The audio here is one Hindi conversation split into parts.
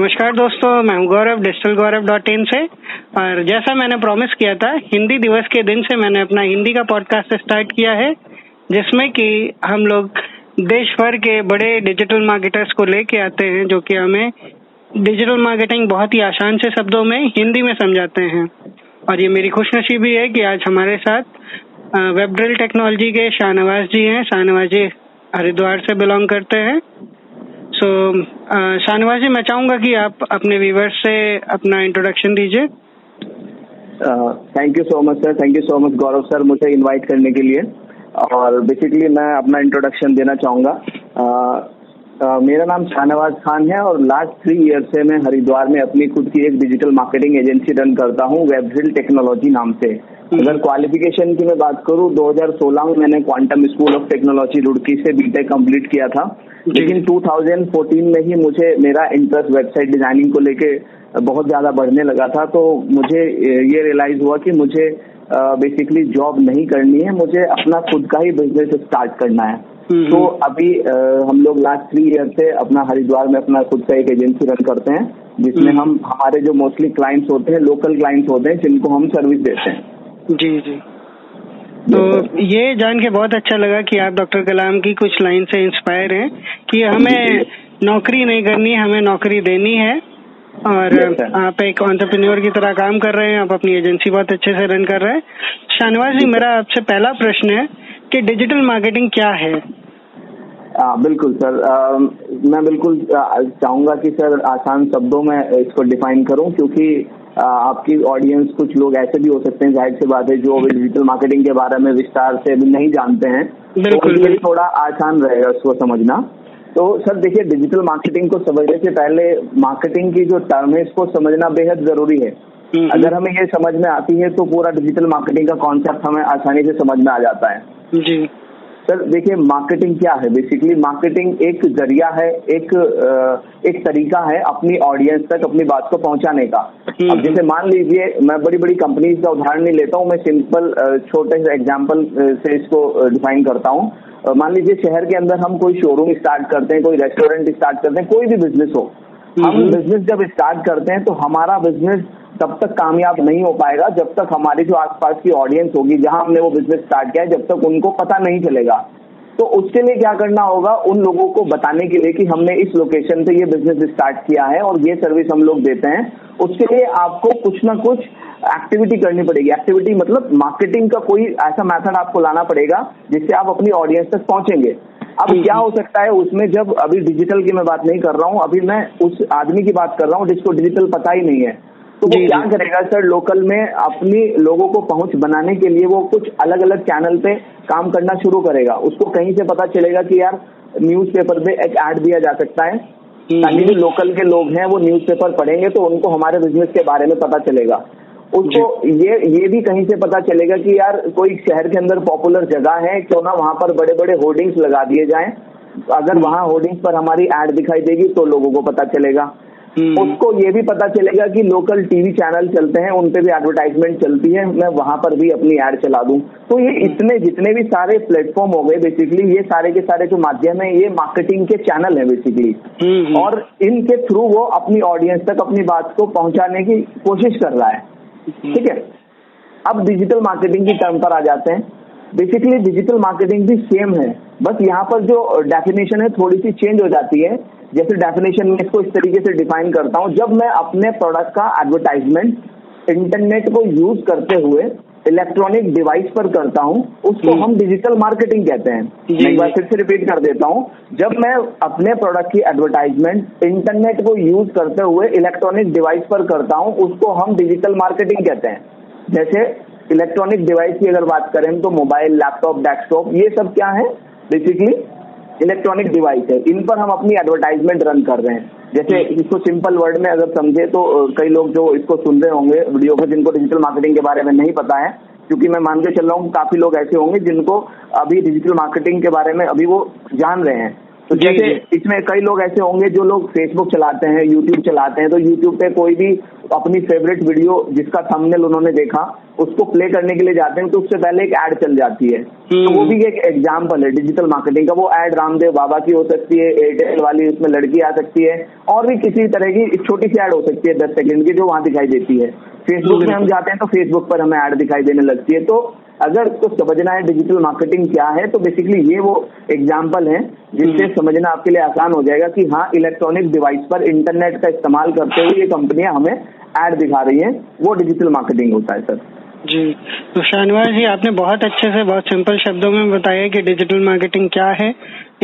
नमस्कार दोस्तों, मैं हूँ गौरव डिजिटल गौरव डॉट इन से। और जैसा मैंने प्रॉमिस किया था, हिंदी दिवस के दिन से मैंने अपना हिंदी का पॉडकास्ट स्टार्ट किया है, जिसमें कि हम लोग देश भर के बड़े डिजिटल मार्केटर्स को लेके आते हैं, जो कि हमें डिजिटल मार्केटिंग बहुत ही आसान से शब्दों में हिंदी में समझाते हैं। और ये मेरी खुशनसीबी है कि आज हमारे साथ वेब ड्रिल टेक्नोलॉजी के शाहनवाज जी हैं। शाहनवाज जी हरिद्वार से बिलोंग करते हैं। सो शाहनवाज जी मैं चाहूँगा कि आप अपने व्यूवर्स से अपना इंट्रोडक्शन दीजिए। Thank you so much sir thank you so much Gaurav sir मुझे इनवाइट करने के लिए। और बेसिकली मैं अपना इंट्रोडक्शन देना चाहूँगा। Uh, मेरा नाम शाहनवाज खान है और लास्ट थ्री ईयर से मैं हरिद्वार में अपनी खुद की एक डिजिटल मार्केटिंग एजेंसी रन करता हूँ वेबड्रिल टेक्नोलॉजी नाम से। अगर क्वालिफिकेशन की मैं बात करूँ 2016 में मैंने quantum school of technology Roorkee से बीटेक कंप्लीट किया था। लेकिन 2014 में ही मुझे मेरा इंटरेस्ट वेबसाइट डिज़ाइनिंग को लेके बहुत ज़्यादा बढ़ने लगा था। तो मुझे ये रियलाइज़ हुआ कि मुझे बेसिकली जॉब नहीं करनी है मुझे अपना खुद का ही बिज़नेस स्टार्ट करना है। तो अभी आ, हम लोग लास्ट थ्री ईयर से अपना हरिद्वार में अपना खुद का एक एजेंसी रन करते हैं जिसमें हम हमारे जो मोस्टली क्लाइंट्स होते हैं लोकल क्लाइंट्स होते हैं जिनको हम सर्विस देते हैं। जी जी। तो ये जान के बहुत अच्छा लगा कि आप डॉक्टर कलाम की कुछ लाइन से इंस्पायर हैं कि हमें नौकरी नहीं करनी हमें नौकरी देनी है। और आप एक ऑन्टरप्रेन्योर की तरह काम कर रहे हैं आप अपनी एजेंसी बहुत अच्छे से रन कर रहे हैं। शाहनवाज जी मेरा आपसे पहला प्रश्न है कि डिजिटल मार्केटिंग क्या है? आ, बिल्कुल सर आ, मैं बिल्कुल चाहूँगा कि सर आसान शब्दों में इसको डिफाइन करूँ क्योंकि आपकी ऑडियंस कुछ लोग ऐसे भी हो सकते हैं ज़ाहिर सी बात है जो अभी डिजिटल मार्केटिंग के बारे में विस्तार से अभी नहीं जानते हैं। बिल्कुल तो थोड़ा आसान रहेगा उसको समझना। तो सर देखिए डिजिटल मार्केटिंग को समझने से पहले मार्केटिंग की जो टर्म है इसको समझना बेहद ज़रूरी है। हम्म, हम्म। अगर हमें ये समझ में आती है तो पूरा डिजिटल मार्केटिंग का कॉन्सेप्ट हमें आसानी से समझ में आ जाता है। जी। सर देखिए मार्केटिंग क्या है? बेसिकली मार्केटिंग एक ज़रिया है एक एक तरीका है अपनी ऑडियंस तक अपनी बात को पहुँचाने का। हम्म। अब जैसे मान लीजिए मैं बड़ी बड़ी कंपनीज़ का उदाहरण नहीं लेता हूँ मैं सिंपल छोटे से एग्ज़ाम्पल से इसको डिफाइन करता हूँ। मान लीजिए शहर के अंदर हम कोई शोरूम स्टार्ट करते हैं कोई रेस्टोरेंट स्टार्ट करते हैं कोई भी बिज़नेस हो हम बिज़नेस हम्म। जब स्टार्ट करते हैं तो हमारा बिज़नेस तब तक कामयाब नहीं हो पाएगा जब तक हमारी जो आसपास की ऑडियंस होगी जहाँ हमने वो बिज़नेस स्टार्ट किया है जब तक उनको पता नहीं चलेगा। तो उसके लिए क्या करना होगा उन लोगों को बताने के लिए कि हमने इस लोकेशन पे ये बिज़नेस स्टार्ट किया है और ये सर्विस हम लोग देते हैं। उसके लिए आपको कुछ ना कुछ एक्टिविटी करनी पड़ेगी। एक्टिविटी मतलब मार्केटिंग का कोई ऐसा मेथड आपको लाना पड़ेगा जिससे आप अपनी ऑडियंस तक पहुँचेंगे। अब क्या हो सकता है उसमें जब अभी डिजिटल की मैं बात नहीं कर रहा हूँ अभी मैं उस आदमी की बात कर रहा हूँ जिसको डिजिटल पता ही नहीं है। तो वो क्या करेगा सर? लोकल में अपनी लोगों को पहुँच बनाने के लिए वो कुछ अलग अलग चैनल पे काम करना शुरू करेगा। उसको कहीं से पता चलेगा कि यार न्यूज़पेपर पे एक ऐड दिया जा सकता है। हम्म। ताकि जो लोकल के लोग हैं वो न्यूज़पेपर पढ़ेंगे तो उनको हमारे बिज़नेस के बारे में पता चलेगा। उसको ये ये भी कहीं से पता चलेगा कि यार कोई शहर के अंदर पॉपुलर जगह है क्यों ना वहाँ पर बड़े बड़े होर्डिंग्स लगा दिए जाएँ अगर हम्म। वहाँ होर्डिंग्स पर हमारी एड दिखाई देगी तो लोगों को पता चलेगा हम्म। उसको ये भी पता चलेगा कि लोकल टीवी चैनल चलते हैं उन पे भी एडवर्टाइजमेंट चलती है मैं वहाँ पर भी अपनी एड चला दूँ तो ये इतने जितने भी सारे प्लेटफॉर्म हो गए बेसिकली ये सारे के सारे जो माध्यम है ये मार्केटिंग के चैनल है बेसिकली हम्म। और इनके थ्रू वो अपनी ऑडियंस तक अपनी बात को पहुँचाने की कोशिश कर रहा है हम्म। ठीक है? अब डिजिटल मार्केटिंग की टर्म पर आ जाते हैं। बेसिकली डिजिटल मार्केटिंग भी सेम है। बस यहाँ पर जो डेफिनेशन है थोड़ी सी चेंज हो जाती है। जैसे डेफिनेशन में इसको इस तरीके से डिफाइन करता हूँ। जब मैं अपने प्रोडक्ट का एडवर्टाइजमेंट इंटरनेट को यूज़ करते हुए इलेक्ट्रॉनिक डिवाइस पर करता हूँ उसको हम डिजिटल मार्केटिंग कहते हैं। एक बार फिर से रिपीट कर देता हूँ। जब मैं अपने प्रोडक्ट की एडवर्टाइजमेंट इंटरनेट को यूज़ करते हुए इलेक्ट्रॉनिक डिवाइस पर करता हूँ उसको हम डिजिटल मार्केटिंग कहते हैं। जैसे इलेक्ट्रॉनिक डिवाइस की अगर बात करें तो मोबाइल लैपटॉप डेस्कटॉप ये सब क्या है? बेसिकली इलेक्ट्रॉनिक डिवाइस है। इन पर हम अपनी एडवर्टाइजमेंट रन कर रहे हैं। जैसे। इसको सिंपल वर्ड में अगर समझे तो कई लोग जो इसको सुन रहे होंगे वीडियो को जिनको डिजिटल मार्केटिंग के बारे में नहीं पता है क्योंकि मैं मान के चल रहा हूँ काफ़ी लोग ऐसे होंगे जिनको अभी डिजिटल मार्केटिंग के बारे में अभी वो जान रहे हैं। तो जैसे इसमें कई लोग ऐसे होंगे जो लोग फेसबुक चलाते हैं यूट्यूब चलाते हैं तो यूट्यूब पे कोई भी अपनी फेवरेट वीडियो जिसका थंबनेल उन्होंने देखा उसको प्ले करने के लिए जाते हैं तो उससे पहले एक एड चल जाती है। तो वो भी एक एग्ज़ाम्पल है डिजिटल मार्केटिंग का। वो एड रामदेव बाबा की हो सकती है एयरटेल वाली उसमें लड़की आ सकती है और भी किसी तरह की छोटी सी एड हो सकती है दस सेकंड की जो वहाँ दिखाई देती है। फेसबुक में हम जाते हैं तो फेसबुक पर हमें एड दिखाई देने लगती है। तो अगर तो समझना है डिजिटल मार्केटिंग क्या है तो बेसिकली ये वो एग्ज़ाम्पल है जिससे हम्म। समझना आपके लिए आसान हो जाएगा कि हाँ इलेक्ट्रॉनिक डिवाइस पर इंटरनेट का इस्तेमाल करते हुए ये कंपनियाँ हमें एड दिखा रही हैं। वो डिजिटल मार्केटिंग होता है सर। जी। तो शाहनवाज जी आपने बहुत अच्छे से बहुत सिंपल शब्दों में बताया कि डिजिटल मार्केटिंग क्या है।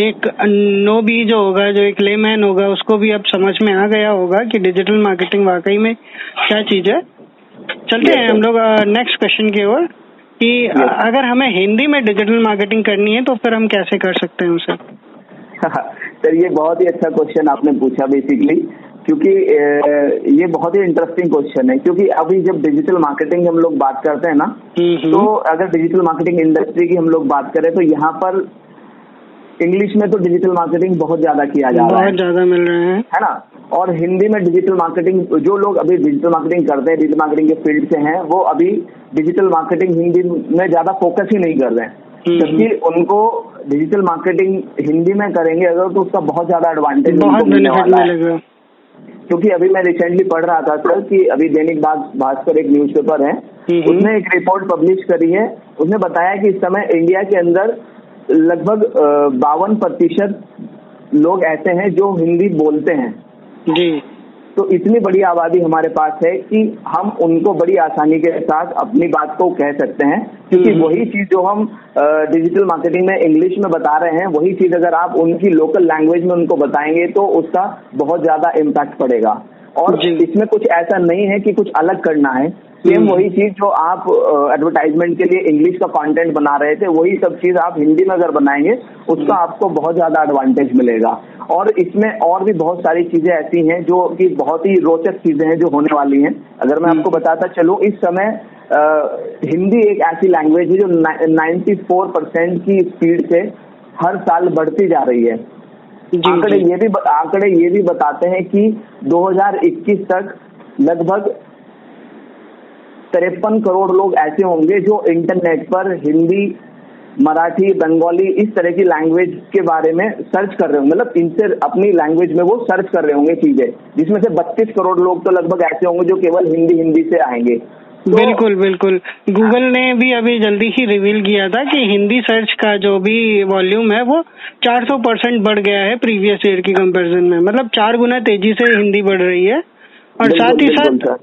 एक नो भी जो होगा जो एक लेमैन होगा उसको भी अब समझ में आ गया होगा कि डिजिटल मार्केटिंग वाकई में क्या चीज़ है। चलते हैं हम लोग नेक्स्ट क्वेश्चन की ओर। कि अगर हमें हिंदी में डिजिटल मार्केटिंग करनी है तो फिर हम कैसे कर सकते हैं उसे सर ये बहुत ही अच्छा क्वेश्चन आपने पूछा बेसिकली क्योंकि ये बहुत ही इंटरेस्टिंग क्वेश्चन है क्योंकि अभी जब डिजिटल मार्केटिंग हम लोग बात करते हैं ना हम्म, हम्म। तो अगर डिजिटल मार्केटिंग इंडस्ट्री की हम लोग बात करें तो यहाँ पर इंग्लिश में तो डिजिटल मार्केटिंग बहुत ज़्यादा किया जा रहा है। बहुत ज़्यादा मिल रहे हैं। है ना? और हिंदी में डिजिटल मार्केटिंग जो लोग अभी डिजिटल मार्केटिंग करते हैं डिजिटल मार्केटिंग के फ़ील्ड से हैं वो अभी डिजिटल मार्केटिंग हिंदी में ज़्यादा फोकस ही नहीं कर रहे हैं। हम्म, हम्म। उनको डिजिटल मार्केटिंग हिंदी में करेंगे अगर तो उसका बहुत ज़्यादा एडवांटेज मिलने वाला है। क्योंकि अभी मैं रिसेंटली पढ़ रहा था सर कि अभी दैनिक भास्कर एक न्यूज़पेपर है। हम्म, उसने एक रिपोर्ट पब्लिश करी है। उसने बताया कि इस समय इंडिया के अंदर लगभग बावन प्रतिशत लोग ऐसे हैं जो हिंदी बोलते हैं। जी। तो इतनी बड़ी आबादी हमारे पास है कि हम उनको बड़ी आसानी के साथ अपनी बात को कह सकते हैं। क्योंकि हम्म। वही चीज़ जो हम डिजिटल मार्केटिंग में इंग्लिश में बता रहे हैं वही चीज़ अगर आप उनकी लोकल लैंग्वेज में उनको बताएँगे तो उसका बहुत ज़्यादा इम्पैक्ट पड़ेगा। और इसमें कुछ ऐसा नहीं है कि कुछ अलग करना है। सेम। वही चीज़ जो आप एडवर्टाइजमेंट के लिए इंग्लिश का कंटेंट बना रहे थे वही सब चीज़ आप हिंदी में अगर बनाएँगे उसका। आपको बहुत ज़्यादा एडवांटेज मिलेगा और इसमें और भी बहुत सारी चीज़ें ऐसी हैं जो कि बहुत ही रोचक चीज़ें हैं जो होने वाली हैं अगर मैं आपको हम्म। बताता चलूँ इस समय आ, हिंदी एक ऐसी लैंग्वेज है जो 94 परसेंट की स्पीड से हर साल बढ़ती जा रही है आंकड़े ये भी आंकड़े ये भी बताते हैं कि 2021 तक लगभग तिरपन करोड़ लोग ऐसे होंगे जो इंटरनेट पर हिंदी मराठी बंगाली इस तरह की लैंग्वेज के बारे में सर्च कर रहे होंगे। मतलब इनसे अपनी लैंग्वेज में वो सर्च कर रहे होंगे चीज़ें। जिसमें से 32 करोड़ लोग तो लगभग ऐसे होंगे जो केवल हिंदी हिंदी से आएँगे। तो, बिल्कुल बिल्कुल। गूगल ने भी अभी जल्दी ही रिवील किया था कि हिंदी सर्च का जो भी वॉल्यूम है वो 400 परसेंट बढ़ गया है प्रीवियस ईयर की कंपैरिजन में। मतलब चार गुना तेज़ी से हिंदी बढ़ रही है। और साथ ही साथ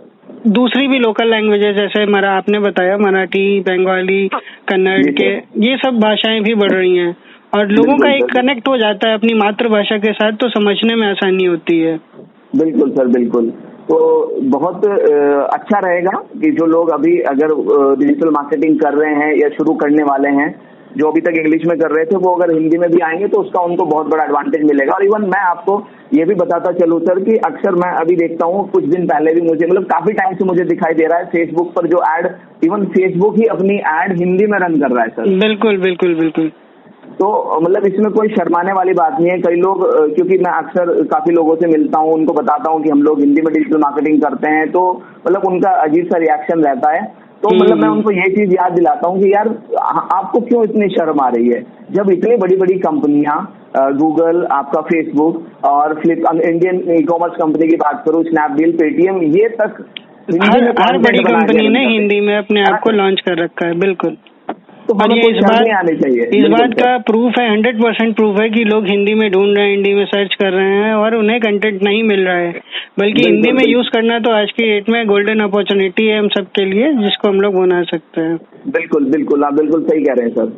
दूसरी भी लोकल लैंग्वेजेस जैसे मरा आपने बताया मराठी बंगाली कन्नड़ के ये सब भाषाएँ भी बढ़ रही हैं। और लोगों का एक कनेक्ट हो जाता है अपनी मातृभाषा के साथ तो समझने में आसानी होती है। बिल्कुल सर बिल्कुल। तो बहुत अच्छा रहेगा कि जो लोग अभी अगर डिजिटल मार्केटिंग कर रहे हैं या शुरू करने वाले हैं जो अभी तक इंग्लिश में कर रहे थे वो अगर हिंदी में भी आएँगे तो उसका उनको बहुत बड़ा एडवांटेज मिलेगा। और इवन मैं आपको ये भी बताता चलूँ सर कि अक्सर मैं अभी देखता हूँ कुछ दिन पहले भी मुझे मतलब काफ़ी टाइम से मुझे दिखाई दे रहा है फेसबुक पर जो एड इवन फेसबुक ही अपनी एड हिंदी में रन कर रहा है सर बिल्कुल बिल्कुल बिल्कुल। तो मतलब इसमें कोई शर्माने वाली बात नहीं है। कई लोग क्योंकि मैं अक्सर काफ़ी लोगों से मिलता हूँ उनको बताता हूँ कि हम लोग हिंदी में डिजिटल मार्केटिंग करते हैं तो मतलब उनका अजीब सा रिएक्शन रहता है। तो मतलब मैं। उनको ये चीज़ याद दिलाता हूँ कि यार आपको क्यों इतनी शर्म आ रही है? जब इतनी बड़ी बड़ी कंपनियाँ गूगल आपका फेसबुक और flip Indian e commerce company की बात करूँ स्नैपडील पेटीएम ये तक हर, हर बड़ी कंपनी ने हिंदी में अपने आप को लॉन्च कर रखा है बिल्कुल। तो ये इस बात आने चाहिए। इस बात का प्रूफ है हंड्रेड परसेंट प्रूफ है कि लोग हिंदी में ढूंढ रहे हैं हिंदी में सर्च कर रहे हैं और उन्हें कंटेंट नहीं मिल रहा है। बल्कि हिंदी में यूज़ करना तो आज की डेट में गोल्डन अपॉर्चुनिटी है हम सबके लिए जिसको हम लोग बना सकते हैं। बिल्कुल बिल्कुल। आप बिल्कुल सही कह रहे हैं सर।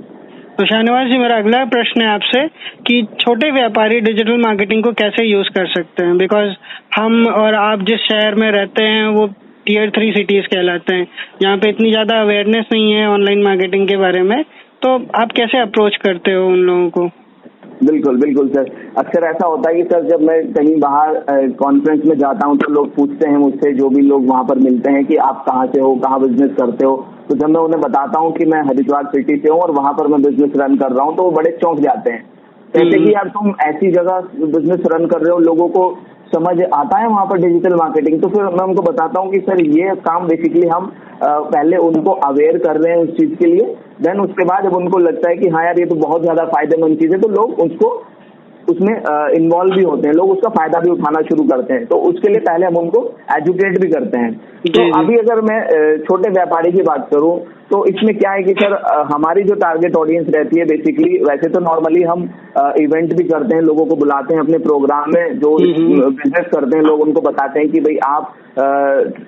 तो शाहनवाज जी मेरा अगला प्रश्न है आपसे कि छोटे व्यापारी डिजिटल मार्केटिंग को कैसे यूज़ कर सकते हैं? बिकॉज़ हम और आप जिस शहर में रहते हैं वो टीयर थ्री सिटीज़ कहलाते हैं। यहाँ पे इतनी ज़्यादा अवेयरनेस नहीं है ऑनलाइन मार्केटिंग के बारे में। तो आप कैसे अप्रोच करते हो उन लोगों को? बिल्कुल बिल्कुल सर। अक्सर ऐसा होता है कि सर जब मैं कहीं बाहर कॉन्फ्रेंस में जाता हूँ तो लोग पूछते हैं मुझसे जो भी लोग वहाँ पर मिलते हैं कि आप कहाँ से हो कहाँ बिज़नेस करते हो। तो जब मैं उन्हें बताता हूँ कि मैं हरिद्वार सिटी से हूँ और वहाँ पर मैं बिज़नेस रन कर रहा हूँ तो वो बड़े चौंक जाते हैं। कहते कि यार तुम ऐसी जगह बिज़नेस रन कर रहे हो लोगों को समझ आता है वहाँ पर डिजिटल मार्केटिंग तो फिर मैं उनको बताता हूँ कि सर, ये काम बेसिकली हम पहले उनको अवेयर कर रहे हैं उस चीज़ के लिए देन उसके बाद जब उनको लगता है कि हाँ यार, ये तो बहुत ज़्यादा फ़ायदेमंद चीज़ है तो लोग उसको उसमें इन्वॉल्व भी होते हैं। लोग उसका फ़ायदा भी उठाना शुरू करते हैं। तो उसके लिए पहले हम उनको एजुकेट भी करते हैं। तो अभी अगर मैं छोटे व्यापारी की बात करूँ तो इसमें क्या है कि सर हमारी जो टारगेट ऑडियंस रहती है बेसिकली वैसे तो नॉर्मली हम इवेंट भी करते हैं लोगों को बुलाते हैं अपने प्रोग्राम में जो बिज़नेस करते हैं लोग उनको बताते हैं कि भाई आप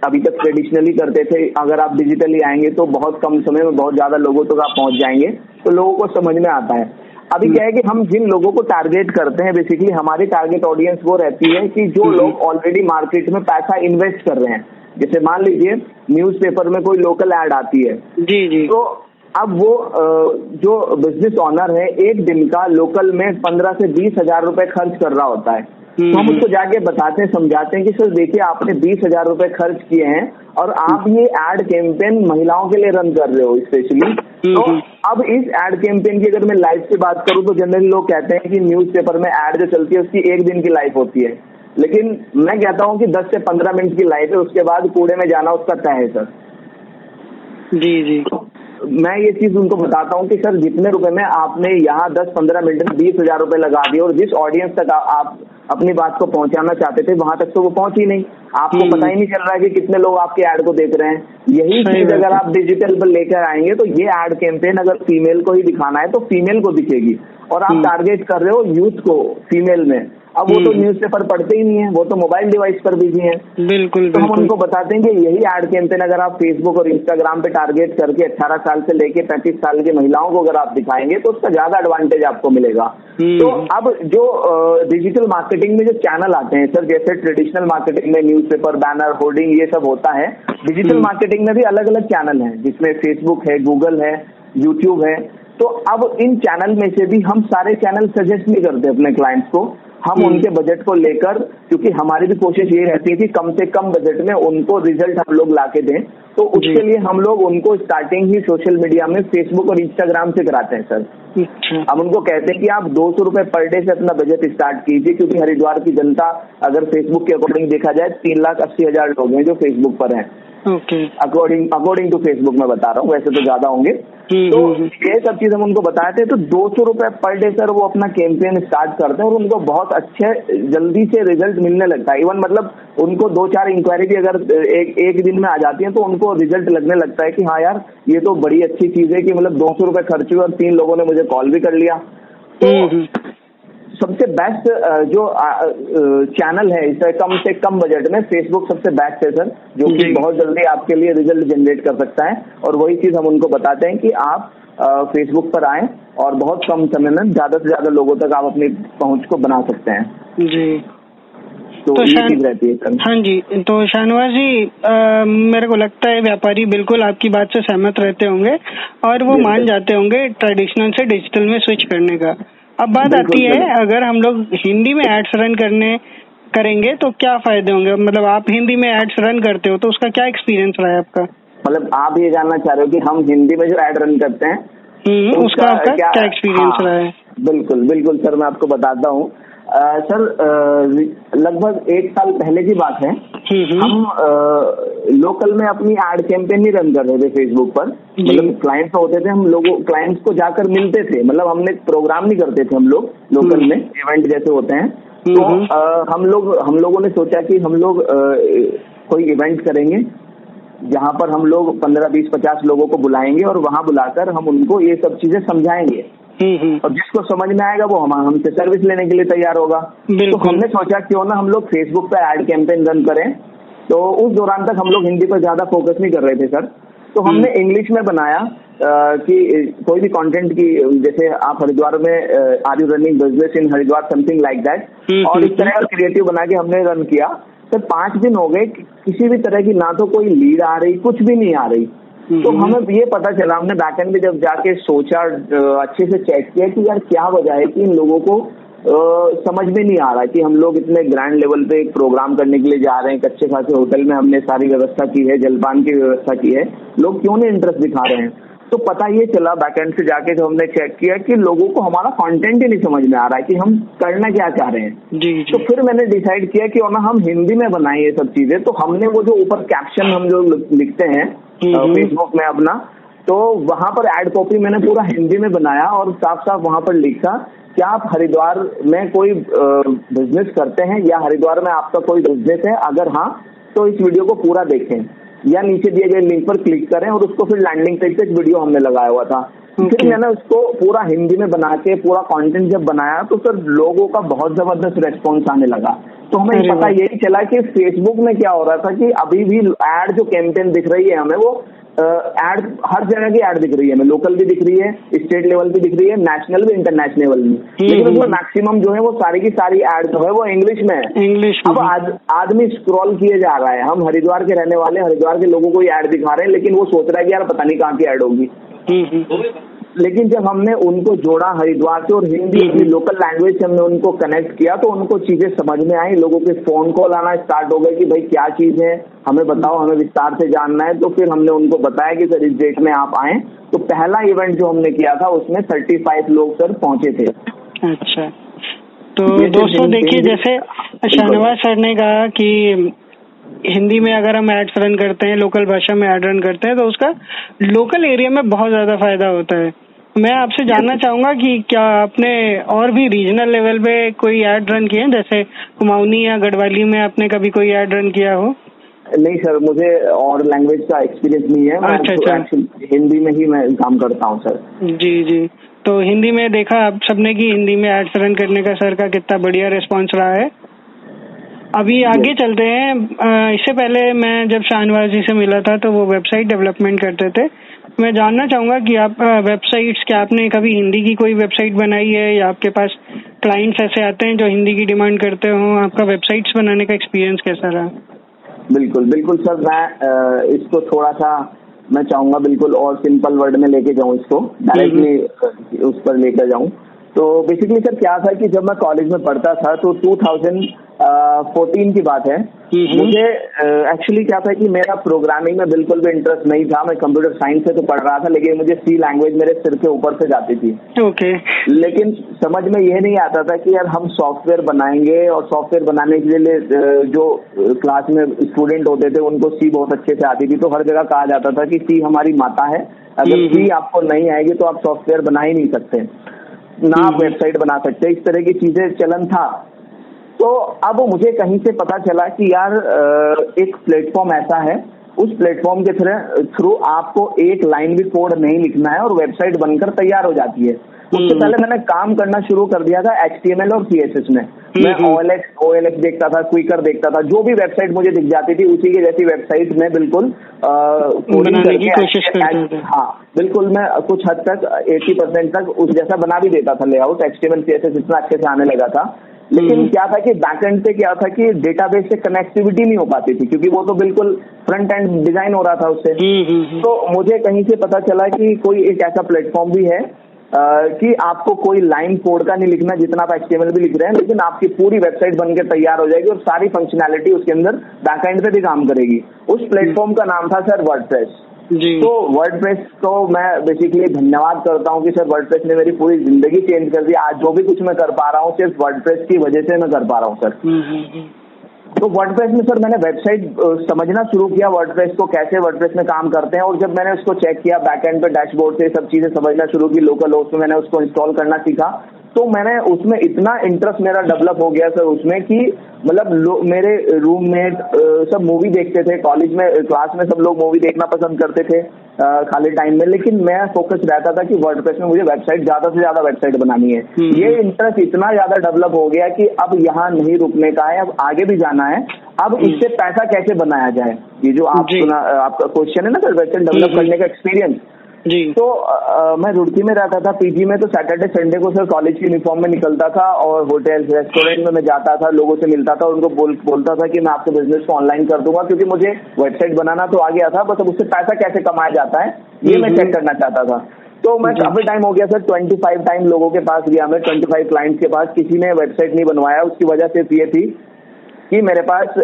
अभी तक ट्रेडिशनली करते थे अगर आप डिजिटली आएँगे तो बहुत कम समय में बहुत ज़्यादा लोगों तक तो आप पहुँच जाएँगे। तो लोगों को समझ में आता है। अभी क्या है कि हम जिन लोगों को टारगेट करते हैं बेसिकली हमारी टारगेट ऑडियंस वो रहती है कि जो लोग ऑलरेडी मार्केट में पैसा इन्वेस्ट कर रहे हैं। जैसे मान लीजिए न्यूज़पेपर में कोई लोकल एड आती है। जी जी। तो अब वो जो बिज़नेस ऑनर है एक दिन का लोकल में पंद्रह से बीस हज़ार रुपए खर्च कर रहा होता है। तो हम उसको जाके बताते हैं समझाते हैं कि सर देखिए आपने बीस हज़ार रुपए खर्च किए हैं और आप ये एड कैंपेन महिलाओं के लिए रन कर रहे हो स्पेशली तो अब इस एड कैंपेन की अगर मैं लाइफ की बात करूँ तो जनरली लोग कहते हैं कि न्यूज़पेपर में एड जो चलती है उसकी एक दिन की लाइफ होती है। लेकिन मैं कहता हूँ कि 10 से 15 मिनट की लाइफ है उसके बाद कूड़े में जाना उसका तय है सर। जी जी। मैं ये चीज़ उनको बताता हूँ कि सर जितने रुपए में आपने यहाँ दस पंद्रह मिनट में बीस हज़ार रुपए लगा दिए और जिस ऑडियंस तक आ, आप अपनी बात को पहुंचाना चाहते थे वहाँ तक तो वो पहुँच ही नहीं। आपको हम्म। पता ही नहीं चल रहा है कि कितने लोग आपके एड को देख रहे हैं। यही चीज़ अगर आप डिजिटल पर लेकर आएँगे तो ये एड कैंपेन अगर फीमेल को ही दिखाना है तो फीमेल को दिखेगी। और आप टारगेट हम्म। कर रहे हो यूथ को फीमेल में। अब वो तो न्यूज़पेपर हम्म। पढ़ते ही नहीं है वो तो मोबाइल डिवाइस पर बिज़ी है बिल्कुल तो हम उनको बताते हैं कि यही एड कैंपेन अगर आप फेसबुक और इंस्टाग्राम पे टारगेट करके 18 साल से लेके 35 साल की महिलाओं को अगर आप दिखाएँगे तो उसका ज़्यादा एडवांटेज आपको मिलेगा हम्म। तो अब जो डिजिटल मार्केटिंग में जो चैनल आते हैं सर जैसे ट्रेडिशनल मार्केटिंग में न्यूज़पेपर बैनर होर्डिंग ये सब होता है डिजिटल मार्केटिंग हम्म। में भी अलग अलग चैनल है जिसमें फेसबुक है गूगल है यूट्यूब है तो अब इन चैनल में से भी हम सारे चैनल सजेस्ट नहीं करते अपने क्लाइंट्स को हम हम्म। उनके बजट को लेकर क्योंकि हमारी भी कोशिश ये रहती है कि कम से कम बजट में उनको रिज़ल्ट हम लोग ला के दें। तो उसके लिए हम लोग उनको स्टार्टिंग ही सोशल मीडिया में फेसबुक और इंस्टाग्राम से कराते हैं सर अच्छा। हम उनको कहते हैं कि आप दो सौ रुपये पर डे से अपना बजट स्टार्ट कीजिए क्योंकि हरिद्वार की जनता अगर फेसबुक के अकॉर्डिंग देखा जाए तीन लाख अस्सी हज़ार लोग हैं जो फेसबुक पर हैं। अकॉर्डिंग अकॉर्डिंग टू फेसबुक में बता रहा हूँ वैसे तो ज़्यादा होंगे। तो हम्म, हम्म। ये सब चीज़ हम उनको बताते हैं तो दो सौ रुपये पर डे सर वो अपना कैंपेन स्टार्ट करते हैं और उनको बहुत अच्छे जल्दी से रिज़ल्ट मिलने लगता है इवन मतलब उनको दो चार इंक्वायरी भी अगर एक एक दिन में आ जाती है तो उनको रिज़ल्ट लगने लगता है कि हाँ यार ये तो बड़ी अच्छी चीज़ है कि मतलब दो सौ रुपये खर्च हुए और तीन लोगों ने मुझे कॉल भी कर लिया तो सबसे बेस्ट जो चैनल है इसे कम से कम बजट में फेसबुक सबसे बेस्ट है सर जो कि बहुत जल्दी आपके लिए रिज़ल्ट जनरेट कर सकता है। और वही चीज़ हम उनको बताते हैं कि आप फेसबुक पर आए और बहुत कम समय में ज़्यादा से ज़्यादा लोगों तक आप अपनी पहुँच को बना सकते हैं। जी। तो, तो ये चीज़ रहती है हाँ जी तो शाहनवाज जी आ, मेरे को लगता है व्यापारी बिल्कुल आपकी बात से सहमत रहते होंगे और वो मान जाते होंगे ट्रेडिशनल से डिजिटल में स्विच करने का। अब बात आती है अगर हम लोग हिंदी में एड्स रन करने करेंगे तो क्या फ़ायदे होंगे? मतलब आप हिंदी में एड्स रन करते हो तो उसका क्या एक्सपीरियंस रहा है आपका? मतलब आप ये जानना चाह रहे हो कि हम हिंदी में जो एड रन करते हैं हम्म, तो उसका आपका क्या, क्या एक्सपीरियंस हाँ, रहा है? बिल्कुल बिल्कुल सर मैं आपको बताता हूँ। सर लगभग एक साल पहले की बात है हम्म, हम्म। हम आ, लोकल में अपनी एड कैंपेन ही रन कर रहे थे फेसबुक पर मतलब क्लाइंट्स होते थे हम लोगों क्लाइंट्स को जाकर मिलते थे मतलब हमने प्रोग्राम नहीं करते थे हम लोग लोकल हम्म। में इवेंट जैसे होते हैं तो आ, हम लोग हम लोगों ने सोचा कि हम लोग कोई इवेंट करेंगे जहाँ पर हम लोग पंद्रह बीस पचास लोगों को बुलाएँगे और वहाँ बुलाकर हम उनको ये सब चीज़ें समझाएँगे। और जिसको समझ में आएगा वो हम हमसे सर्विस लेने के लिए तैयार होगा। तो हमने सोचा क्यों ना हम लोग फेसबुक पर एड कैंपेन रन करें। तो उस दौरान तक हम लोग हिंदी पर ज़्यादा फोकस नहीं कर रहे थे सर तो हमने इंग्लिश हम्म। में बनाया आ, कि कोई भी कंटेंट की जैसे आप हरिद्वार में are you running business in Haridwar something like that और इस तरह का क्रिएटिव बना के हमने रन किया। तो पाँच दिन हो गए किसी भी तरह की ना तो कोई लीड आ रही कुछ भी नहीं आ रही। तो हमें ये पता चला हमने बैकएंड में जब जाके सोचा अच्छे से चेक किया कि यार क्या वजह है कि इन लोगों को आ, समझ में नहीं आ रहा कि हम लोग इतने ग्रैंड लेवल पे एक प्रोग्राम करने के लिए जा रहे हैं कच्चे खासे होटल में हमने सारी व्यवस्था की है जलपान की व्यवस्था की है। लोग क्यों नहीं इंटरेस्ट दिखा रहे हैं? तो पता ये चला बैकएंड से जाके जो हमने चेक किया कि लोगों को हमारा कंटेंट ही नहीं समझ में आ रहा है कि हम करना क्या चाह रहे हैं। जी, जी. तो फिर मैंने डिसाइड किया कि हम हिंदी में बनाए ये सब चीज़ें। तो हमने वो जो ऊपर कैप्शन हम जो लिखते हैं फेसबुक में अपना। तो वहाँ पर एड कॉपी मैंने पूरा हिंदी में बनाया और साफ़ साफ़ वहाँ पर लिखा क्या आप हरिद्वार में कोई बिज़नेस करते हैं या हरिद्वार में आपका कोई बिज़नेस है? अगर हाँ तो इस वीडियो को पूरा देखें। या नीचे दिए गए लिंक पर क्लिक करें और उसको फिर लैंडिंग पेज पे एक वीडियो हमने लगाया हुआ था। फिर मैंने उसको पूरा हिंदी में बना के पूरा कंटेंट जब बनाया तो सर लोगों का बहुत ज़बरदस्त रेस्पॉन्स आने लगा। तो हमें पता यही चला कि फेसबुक में क्या हो रहा था कि अभी भी एड जो कैंपेन दिख रही है हमें वो एड हर जगह की एड दिख रही है हमें। लोकल भी दिख रही है स्टेट लेवल भी दिख रही है नेशनल भी इंटरनेशनल लेवल में हम्म, लेकिन उसमें मैक्सिमम हम्म। जो है वो सारी की सारी एड जो है वो इंग्लिश में है। इंग्लिश अब आज आदमी स्क्रॉल किए जा रहा है। हम हरिद्वार के रहने वाले हरिद्वार के लोगों को एड दिखा रहे हैं लेकिन वो सोच रहा है कि यार पता नहीं कहाँ की एड होगी। हम्म, लेकिन जब हमने उनको जोड़ा हरिद्वार से और हिंदी अपनी लोकल लैंग्वेज से हमने उनको कनेक्ट किया तो उनको चीज़ें समझ में आई लोगों के फ़ोन कॉल आना स्टार्ट हो गए कि भाई क्या चीज़ है हमें बताओ हमें विस्तार से जानना है। तो फिर हमने उनको बताया कि सर इस डेट में आप आए। तो पहला इवेंट जो हमने किया था उसमें थर्टी फाइव लोग सर पहुँचे थे। अच्छा। तो दोस्तों देखिए जैसे शाहनवाज सर ने कहा कि हिंदी में अगर हम एड्स रन करते हैं लोकल भाषा में एड रन करते हैं तो उसका लोकल एरिया में बहुत ज़्यादा फ़ायदा होता है। मैं आपसे जानना चाहूँगा कि क्या आपने और भी रीजनल लेवल पे कोई एड रन किए जैसे कुमाऊनी या गढ़वाली में आपने कभी कोई एड रन किया हो? नहीं सर मुझे और लैंग्वेज का एक्सपीरियंस नहीं है। अच्छा अच्छा। हिंदी में ही मैं काम करता हूँ सर। जी जी। तो हिंदी में देखा आप सबने की हिंदी में एड्स रन करने का सर का कितना बढ़िया रिस्पॉन्स रहा है। अभी आगे चलते हैं। इससे पहले मैं जब शाहनवाज जी से मिला था तो वो वेबसाइट डेवलपमेंट करते थे। मैं जानना चाहूँगा कि आप वेबसाइट्स क्या आपने कभी हिंदी की कोई वेबसाइट बनाई है या आपके पास क्लाइंट्स ऐसे आते हैं जो हिंदी की डिमांड करते हो? आपका वेबसाइट्स बनाने का एक्सपीरियंस कैसा रहा? बिल्कुल बिल्कुल सर मैं इसको थोड़ा सा मैं चाहूँगा बिल्कुल और सिंपल वर्ड में लेके जाऊँ इसको डायरेक्टली हम्म। उस पर लेकर जाऊँ। तो बेसिकली सर क्या था कि जब मैं कॉलेज में पढ़ता था तो 2014 की बात है। मुझे एक्चुअली uh, क्या था कि मेरा प्रोग्रामिंग में बिल्कुल भी इंटरेस्ट नहीं था। मैं कंप्यूटर साइंस से तो पढ़ रहा था लेकिन मुझे सी लैंग्वेज मेरे सिर के ऊपर से जाती थी। Okay okay. लेकिन समझ में यह नहीं आता था कि यार हम सॉफ्टवेयर बनाएँगे और सॉफ्टवेयर बनाने के लिए जो क्लास में स्टूडेंट होते थे उनको सी बहुत अच्छे से आती थी। तो हर जगह कहा जाता था कि सी हमारी माता है। अगर सी आपको नहीं आएगी तो आप सॉफ्टवेयर बना ही नहीं सकते। ना आप वेबसाइट हम्म। बना सकते। इस तरह की चीज़ें चलन था। तो अब मुझे कहीं से पता चला कि यार एक प्लेटफॉर्म ऐसा है। उस प्लेटफॉर्म के थ्रू आपको एक लाइन भी कोड नहीं लिखना है और वेबसाइट बनकर तैयार हो जाती है। उससे हम्म। पहले मैंने काम करना शुरू कर दिया था एच और सीएसएस में। मैं ओएलएक्स ओएलएक्स देखता था क्विकर देखता था जो भी वेबसाइट मुझे दिख जाती थी उसी की जैसी वेबसाइट में बिल्कुल हाँ बिल्कुल मैं कुछ हद तक 80 परसेंट तक उस जैसा बना भी देता था layout H T M L C S S इतना अच्छे से आने लगा था। लेकिन हम्म। क्या था कि बैक एंड से क्या था कि डेटाबेस से कनेक्टिविटी नहीं हो पाती थी क्योंकि वो तो बिल्कुल फ्रंट एंड डिज़ाइन हो रहा था उससे। हम्म, हम्म, तो मुझे कहीं से पता चला कि कोई एक ऐसा प्लेटफॉर्म भी है कि आपको कोई लाइन कोड का नहीं लिखना जितना आप एचटीएमएल भी लिख रहे हैं लेकिन आपकी पूरी वेबसाइट बनकर तैयार हो जाएगी और सारी फंक्शनैलिटी उसके अंदर बैकएंड पे भी काम करेगी। उस प्लेटफॉर्म का नाम था सर वर्डप्रेस तो वर्डप्रेस को मैं बेसिकली धन्यवाद करता हूँ कि सर वर्डप्रेस ने मेरी पूरी ज़िंदगी चेंज कर दी। आज जो भी कुछ मैं कर पा रहा हूँ सिर्फ़ वर्डप्रेस की वजह से मैं कर पा रहा हूँ सर। हम्म, हम्म, हम्म। तो वर्डप्रेस में सर मैंने वेबसाइट समझना शुरू किया वर्डप्रेस को कैसे वर्डप्रेस में काम करते हैं और जब मैंने उसको चेक किया बैकएंड पे डैशबोर्ड से सब चीज़ें समझना शुरू की लोकल होस्ट में मैंने उसको इंस्टॉल करना सीखा तो मैंने उसमें इतना इंटरेस्ट मेरा डेवलप हो गया सर उसमें कि मतलब मेरे रूममेट सब मूवी देखते थे कॉलेज में क्लास में सब लोग मूवी देखना पसंद करते थे खाली टाइम में। लेकिन मैं फोकस रहता था कि वर्डप्रेस में मुझे वेबसाइट ज़्यादा से ज़्यादा वेबसाइट बनानी है। हम्म। ये इंटरेस्ट इतना ज़्यादा डेवलप हो गया कि अब यहाँ नहीं रुकने का है अब आगे भी जाना है। अब हम्म। इससे पैसा कैसे बनाया जाए? ये जो आप सुना आपका क्वेश्चन है ना सर वेबसाइट डेवलप करने का एक्सपीरियंस जी। तो आ, मैं रुड़की में रहता था पीजी में तो सैटरडे संडे को सर कॉलेज की यूनिफॉर्म में निकलता था और होटल रेस्टोरेंट में मैं जाता था लोगों से मिलता था और उनको बोल बोलता था कि मैं आपके बिज़नेस को ऑनलाइन कर दूँगा क्योंकि मुझे वेबसाइट बनाना तो आ गया था बस अब उससे पैसा कैसे कमाया जाता है ये मैं चेक हम्म, हम्म। करना चाहता था। तो मैं काफ़ी टाइम हो गया सर ट्वेंटी फाइव टाइम लोगों के पास गया मैं ट्वेंटी फाइव क्लाइंट्स के पास किसी ने वेबसाइट नहीं बनवाया उसकी वजह सिर्फ़ ये थी कि मेरे पास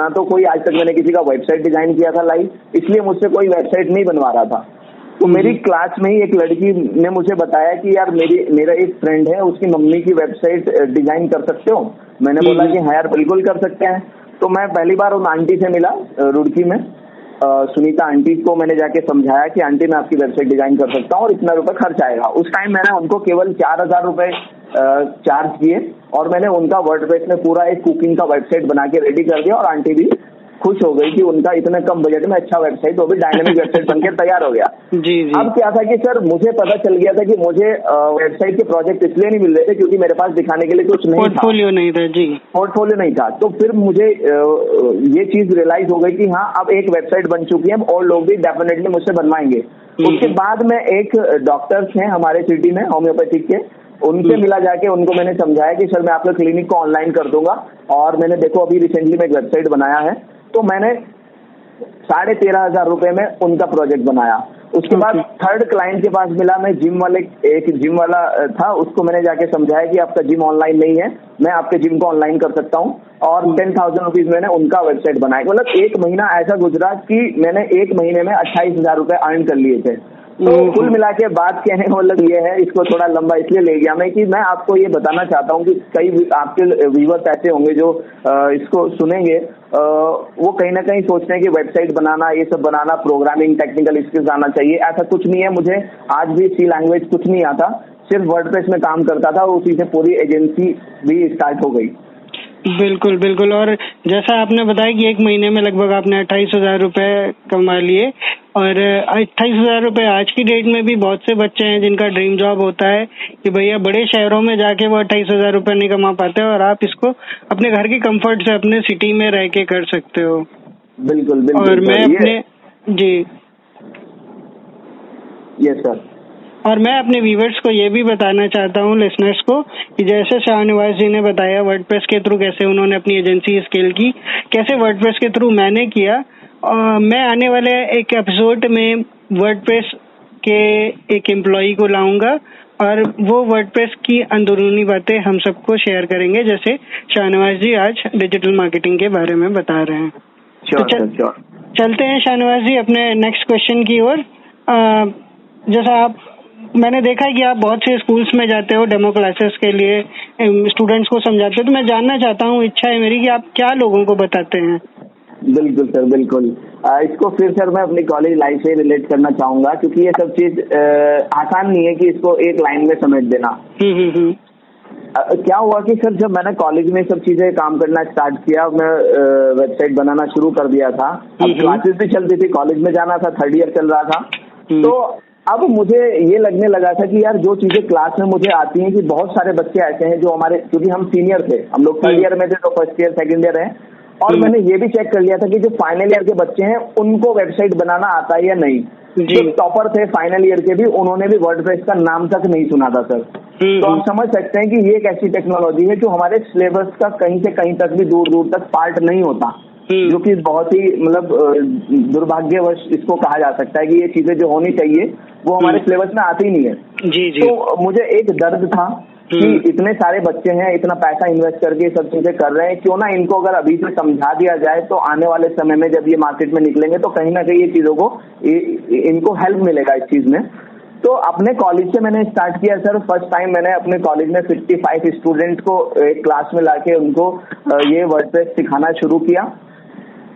ना तो कोई आज तक मैंने किसी का वेबसाइट डिज़ाइन किया था लाइव इसलिए मुझसे कोई वेबसाइट नहीं बनवा रहा था। तो मेरी क्लास में ही एक लड़की ने मुझे बताया कि यार मेरी मेरा एक फ्रेंड है उसकी मम्मी की वेबसाइट डिज़ाइन कर सकते हो? मैंने बोला कि हाँ यार बिल्कुल कर सकते हैं। तो मैं पहली बार उन आंटी से मिला रुड़की में। सुनीता आंटी को मैंने जाके समझाया कि आंटी मैं आपकी वेबसाइट डिज़ाइन कर सकता हूँ और इतना रुपए खर्च आएगा। उस टाइम मैंने उनको केवल चार हज़ार रुपए चार्ज किए और मैंने उनका वर्ड में पूरा एक कुकिंग का वेबसाइट बना के रेडी कर दिया और आंटी भी खुश हो गई कि उनका इतने कम बजट में अच्छा वेबसाइट वो भी डायनेमिक वेबसाइट बनकर तैयार हो गया। जी जी। अब क्या था कि सर मुझे पता चल गया था कि मुझे वेबसाइट के प्रोजेक्ट इसलिए नहीं मिल रहे थे क्योंकि मेरे पास दिखाने के लिए कुछ नहीं पोर्टफोलियो नहीं था जी। पोर्टफोलियो नहीं था। तो फिर मुझे ये चीज़ रियलाइज़ हो गई कि हाँ अब एक वेबसाइट बन चुकी है और लोग भी डेफिनेटली मुझसे बनवाएँगे। उसके बाद में एक डॉक्टर्स हैं हमारे सिटी में होम्योपैथिक के। उनसे। मिला जाके उनको मैंने समझाया कि सर मैं आपका क्लिनिक को ऑनलाइन कर दूँगा और मैंने देखो अभी रिसेंटली में एक वेबसाइट बनाया है। तो मैंने साढ़े तेरह हज़ार रुपए में उनका प्रोजेक्ट बनाया। उसके बाद थर्ड क्लाइंट के पास मिला मैं जिम वाले एक जिम वाला था उसको मैंने जाके समझाया कि आपका जिम ऑनलाइन नहीं है मैं आपके जिम को ऑनलाइन कर सकता हूँ और टेन थाउज़ेंड रुपीज़ मैंने उनका वेबसाइट बनाया। मतलब एक महीना ऐसा गुजरा कि मैंने एक महीने में अट्ठाईस हज़ार रुपए अर्न कर लिए थे। तो हम्म। कुल मिला के बात कहने का मतलब ये है इसको थोड़ा लंबा इसलिए ले गया मैं कि मैं आपको ये बताना चाहता हूँ कि कई आपके व्यूवर्स ऐसे होंगे जो इसको सुनेंगे वो कहीं ना कहीं सोचते हैं कि वेबसाइट बनाना ये सब बनाना प्रोग्रामिंग टेक्निकल स्किल्स आना चाहिए ऐसा कुछ नहीं है मुझे आज भी सी लैंग्वेज कुछ नहीं आता सिर्फ़ वर्ड में काम करता था उसी से पूरी एजेंसी भी स्टार्ट हो गई बिल्कुल बिल्कुल। और जैसा आपने बताया कि एक महीने में लगभग आपने अट्ठाईस हज़ार रूपए कमा लिए और अट्ठाईस हज़ार रूपए आज की डेट में भी बहुत से बच्चे हैं जिनका ड्रीम जॉब होता है कि भैया बड़े शहरों में जाके वो अट्ठाईस हज़ार रूपए नहीं कमा पाते और आप इसको अपने घर की कंफर्ट से अपने सिटी में रह के कर सकते हो। बिल्कुल बिल्कुल। और मैं अपने जी। यस सर और मैं अपने व्यूवर्स को ये भी बताना चाहता हूँ लिसनर्स को कि जैसे शाहनिवास जी ने बताया वर्डप्रेस के थ्रू कैसे उन्होंने अपनी एजेंसी स्केल की कैसे वर्डप्रेस के थ्रू मैंने किया आ, मैं आने वाले एक एपिसोड में वर्डप्रेस के एक एम्प्लॉय को लाऊँगा और वो वर्डप्रेस की अंदरूनी बातें हम सबको शेयर करेंगे जैसे शाहनवाज जी आज डिजिटल मार्केटिंग के बारे में बता रहे हैं। तो चल, चलते हैं शाहनवाज जी अपने नेक्स्ट क्वेश्चन की ओर। जैसा आप मैंने देखा है कि आप बहुत से स्कूल्स में जाते हो डेमो क्लासेस के लिए स्टूडेंट्स को समझाते हो। तो मैं जानना चाहता हूँ इच्छा है मेरी कि आप क्या लोगों को बताते हैं? बिल्कुल सर बिल्कुल। आ, इसको फिर सर मैं अपनी कॉलेज लाइफ से रिलेट करना चाहूँगा क्योंकि ये सब चीज़ आसान नहीं है कि इसको एक लाइन में समेट देना। हम्म, हम्म, हम्म। आ, क्या हुआ कि सर जब मैंने कॉलेज में सब चीज़ें काम करना स्टार्ट किया मैं वेबसाइट बनाना शुरू कर दिया था। अब क्लासेस भी चलती थी कॉलेज में जाना था थर्ड ईयर चल रहा था। तो अब मुझे ये लगने लगा था कि यार जो चीज़ें क्लास में मुझे आती हैं कि बहुत सारे बच्चे ऐसे हैं जो हमारे क्योंकि हम सीनियर थे हम लोग थर्ड ईयर में थे तो फ़र्स्ट ईयर सेकंड ईयर है और हम्म। मैंने ये भी चेक कर लिया था कि जो फाइनल ईयर के बच्चे हैं उनको वेबसाइट बनाना आता है या नहीं जो टॉपर थे फाइनल ईयर के भी उन्होंने भी वर्ड का नाम तक नहीं सुना था सर हम्म, तो आप हम्म। समझ सकते हैं कि ये एक ऐसी टेक्नोलॉजी है जो हमारे सिलेबस का कहीं से कहीं तक भी दूर दूर तक पार्ट नहीं होता हम्म। जो कि बहुत ही मतलब दुर्भाग्यवश इसको कहा जा सकता है कि ये चीज़ें जो होनी चाहिए वो हमारे सिलेबस हम्म। में आती ही नहीं है। जी जी। तो मुझे एक दर्द था कि हम्म। इतने सारे बच्चे हैं इतना पैसा इन्वेस्ट करके सब चीज़ें कर रहे हैं क्यों ना इनको अगर अभी से समझा दिया जाए तो आने वाले समय में जब ये मार्केट में निकलेंगे तो कहीं ना कहीं ये चीज़ों को इनको हेल्प मिलेगा इस चीज़ में। तो अपने कॉलेज से मैंने स्टार्ट किया सर फ़र्स्ट टाइम मैंने अपने कॉलेज में 55 स्टूडेंट को एक क्लास में लाके उनको ये वर्डप्रेस सिखाना शुरू किया।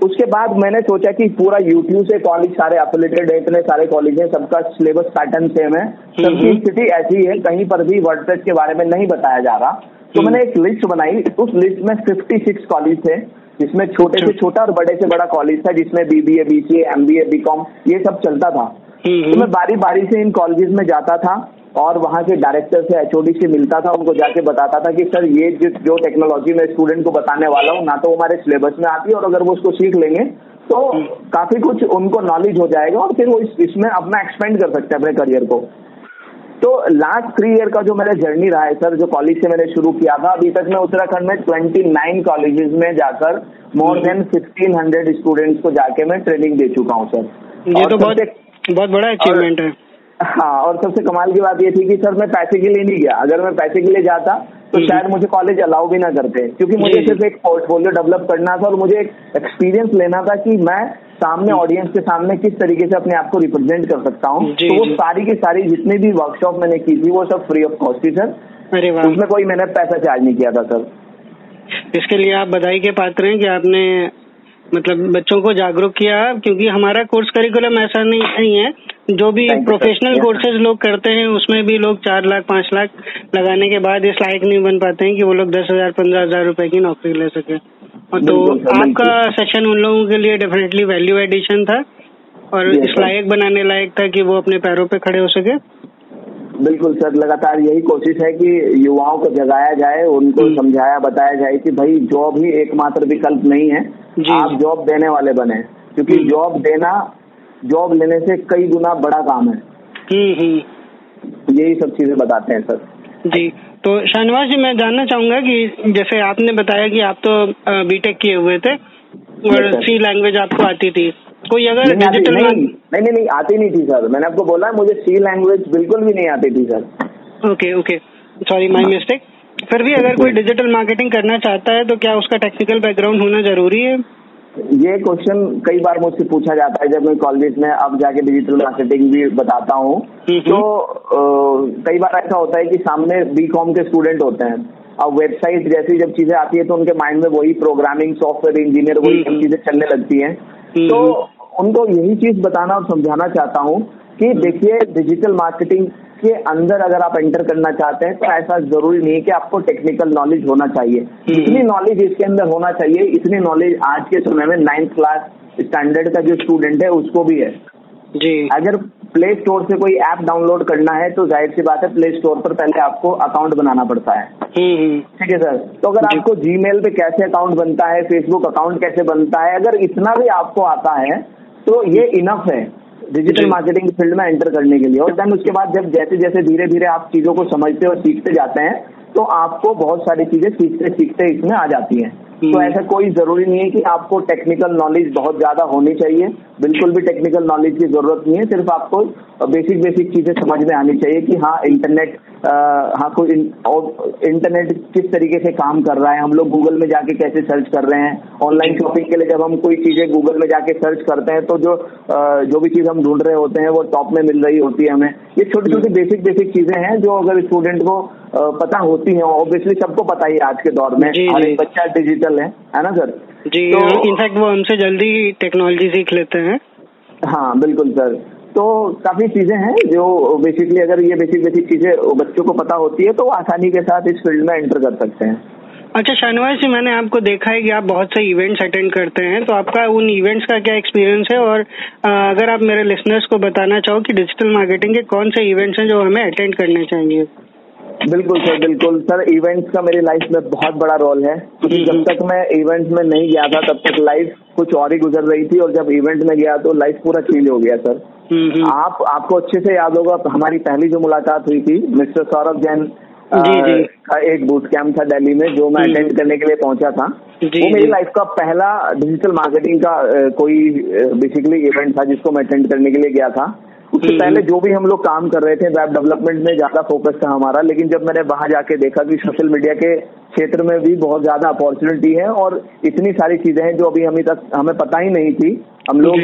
उसके बाद मैंने सोचा कि पूरा यूट्यूब से कॉलेज सारे एफिलेटेड है इतने सारे कॉलेज हैं सबका सिलेबस पैटर्न सेम है हम्म, सबकी हम्म। स्थिति ऐसी है कहीं पर भी वर्डप्रेस के बारे में नहीं बताया जा रहा तो हम्म। मैंने एक लिस्ट बनाई उस लिस्ट में 56 कॉलेज थे जिसमें छोटे से अच्छा। छोटा और बड़े से बड़ा कॉलेज था जिसमें बीबीए बीसीए एमबीए बीकॉम ये सब चलता था तो मैं बारी बारी से इन कॉलेजेस में जाता था और वहाँ के डायरेक्टर से एचओडी से मिलता था उनको जाके बताता था कि सर ये जो टेक्नोलॉजी मैं स्टूडेंट को बताने वाला हूँ ना तो हमारे सिलेबस में आती है और अगर वो उसको सीख लेंगे तो काफ़ी कुछ उनको नॉलेज हो जाएगा और फिर वो इस, इसमें अपना एक्सपेंड कर सकते हैं अपने करियर को. तो लास्ट थ्री ईयर का जो मेरा जर्नी रहा है सर जो कॉलेज से मैंने शुरू किया था अभी तक मैं उत्तराखंड में ट्वेंटी नाइन कॉलेजेस में जाकर more than fifteen hundred students को जाके मैं ट्रेनिंग दे चुका हूँ सर ये तो बहुत बहुत बड़ा अचीवमेंट है। हाँ और सबसे कमाल की बात ये थी कि सर मैं पैसे के लिए नहीं गया। अगर मैं पैसे के लिए जाता तो हम्म। शायद मुझे कॉलेज अलाउ भी ना करते क्योंकि मुझे सिर्फ़ एक पोर्टफोलियो डेवलप करना था और मुझे एक एक्सपीरियंस लेना था कि मैं सामने ऑडियंस के सामने किस तरीके से अपने आप को रिप्रेजेंट कर सकता हूँ। तो वो सारी की सारी जितनी भी वर्कशॉप मैंने की थी वो सब फ्री ऑफ़ कॉस्ट थी सर। उसमें कोई मैंने पैसा चार्ज नहीं किया था सर। इसके लिए आप बधाई के पात्र हैं कि आपने मतलब बच्चों को जागरूक किया क्योंकि हमारा कोर्स करिकुलम ऐसा नहीं नहीं है। जो भी प्रोफेशनल कोर्सेज लोग करते हैं उसमें भी लोग चार लाख पाँच लाख लगाने के बाद इस लायक नहीं बन पाते हैं कि वो लोग दस हज़ार पंद्रह हज़ार रूपए की नौकरी ले सके। तो आपका सेशन उन लोगों के लिए डेफिनेटली वैल्यू एडिशन था और इस लायक बनाने लायक था कि वो अपने पैरों पे खड़े हो सके। बिल्कुल सर लगातार यही कोशिश है कि युवाओं को जगाया जाए उनको हम्म। समझाया बताया जाए कि भाई जॉब ही एकमात्र विकल्प नहीं है। आप जॉब देने वाले बने क्योंकि हम्म। जॉब देना जॉब लेने से कई गुना बड़ा काम है। हम्म, यही सब चीज़ें बताते हैं सर। जी तो शाहनवाज जी मैं जानना चाहूँगा कि जैसे आपने बताया कि आप तो बीटेक किए हुए थे और सी लैंग्वेज आपको आती थी। कोई अगर डिजिटल नहीं, नहीं नहीं नहीं आती नहीं थी सर। मैंने आपको बोला मुझे सी लैंग्वेज बिल्कुल भी नहीं आती थी sir. Okay okay sorry my mistake फिर भी अगर कोई डिजिटल मार्केटिंग करना चाहता है तो क्या उसका टेक्निकल बैकग्राउंड होना ज़रूरी है? ये क्वेश्चन कई बार मुझसे पूछा जाता है जब मैं कॉलेज में अब जाके डिजिटल मार्केटिंग भी बताता हूँ हम्म, हम्म। तो कई बार ऐसा होता है कि सामने बी कॉम के स्टूडेंट होते हैं अब वेबसाइट जैसी जब चीज़ें आती है तो उनके माइंड में वही प्रोग्रामिंग सॉफ्टवेयर इंजीनियर वही सब चीज़ें चलने लगती हैं। तो उनको यही चीज़ बताना और समझाना चाहता हूँ कि देखिए डिजिटल मार्केटिंग के अंदर अगर आप एंटर करना चाहते हैं तो ऐसा ज़रूरी नहीं है कि आपको टेक्निकल नॉलेज होना चाहिए। इतनी नॉलेज इसके अंदर होना चाहिए इतनी नॉलेज आज के समय में नाइन्थ क्लास स्टैंडर्ड का जो स्टूडेंट है उसको भी है। जी। अगर प्ले स्टोर से कोई ऐप डाउनलोड करना है तो ज़ाहिर सी बात है प्ले स्टोर पर पहले आपको अकाउंट बनाना पड़ता है। ठीक है सर तो अगर आपको जीमेल पे कैसे अकाउंट बनता है फेसबुक अकाउंट कैसे बनता है अगर इतना भी आपको आता है तो ये इनफ है। डिजिटल मार्केटिंग फ़ील्ड में एंटर करने के लिए। और देन उसके बाद जब जैसे जैसे धीरे धीरे आप चीज़ों को समझते और सीखते जाते हैं तो आपको बहुत सारी चीज़ें सीखते सीखते इसमें आ जाती हैं। तो हम्म। ऐसा कोई ज़रूरी नहीं है कि आपको टेक्निकल नॉलेज बहुत ज़्यादा होनी चाहिए। बिल्कुल भी टेक्निकल नॉलेज की ज़रूरत नहीं है सिर्फ़ आपको बेसिक बेसिक चीज़ें समझ में आनी चाहिए कि हाँ इंटरनेट हाँ कोई इंटरनेट किस तरीके से काम कर रहा है हम लोग गूगल में जाके कैसे सर्च कर रहे हैं? ऑनलाइन शॉपिंग के लिए जब हम कोई चीज़ें गूगल में जाके सर्च करते हैं तो जो जो भी चीज़ हम ढूंढ रहे होते हैं वो टॉप में मिल रही होती है हमें। ये छोटी छोटी बेसिक बेसिक चीज़ें हैं जो अगर स्टूडेंट को पता होती है ऑब्वियसली सबको पता ही आज के दौर में। हर एक बच्चा डिजिटल है है ना सर जी तो इनफैक्ट वो हमसे जल्दी टेक्नोलॉजी सीख लेते हैं। हाँ बिल्कुल सर तो काफ़ी चीज़ें हैं जो बेसिकली अगर ये बेसिक बेसिक चीज़ें बच्चों को पता होती है तो वो आसानी के साथ इस फ़ील्ड में एंटर कर सकते हैं। अच्छा शाहनवाज जी मैंने आपको देखा है कि आप बहुत से इवेंट्स अटेंड करते हैं तो आपका उन इवेंट्स का क्या एक्सपीरियंस है? और अगर आप मेरे लिसनर्स को बताना चाहो कि डिजिटल मार्केटिंग के कौन से इवेंट्स हैं जो हमें अटेंड करने चाहिए? बिल्कुल सर बिल्कुल। सर इवेंट्स का मेरी लाइफ में बहुत बड़ा रोल है। क्योंकि जब तक मैं इवेंट्स में नहीं गया था तब तक लाइफ कुछ और ही गुजर रही थी। और जब इवेंट में गया तो लाइफ पूरा चेंज हो गया सर। आप आपको अच्छे से याद होगा हमारी पहली जो मुलाकात हुई थी मिस्टर सौरभ जैन जी जी। का एक बूथ कैंप था दिल्ली में जो मैं अटेंड करने के लिए पहुँचा था। वो मेरी लाइफ का पहला डिजिटल मार्केटिंग का कोई बेसिकली इवेंट था जिसको मैं अटेंड करने के लिए गया था। उससे हम्म। पहले जो भी हम लोग काम कर रहे थे वेब डेवलपमेंट में ज़्यादा फोकस था हमारा लेकिन जब मैंने वहाँ जाके देखा कि सोशल मीडिया के क्षेत्र में भी बहुत ज़्यादा अपॉर्चुनिटी है और इतनी सारी चीज़ें हैं जो अभी हमें तक हमें पता ही नहीं थी हम लोग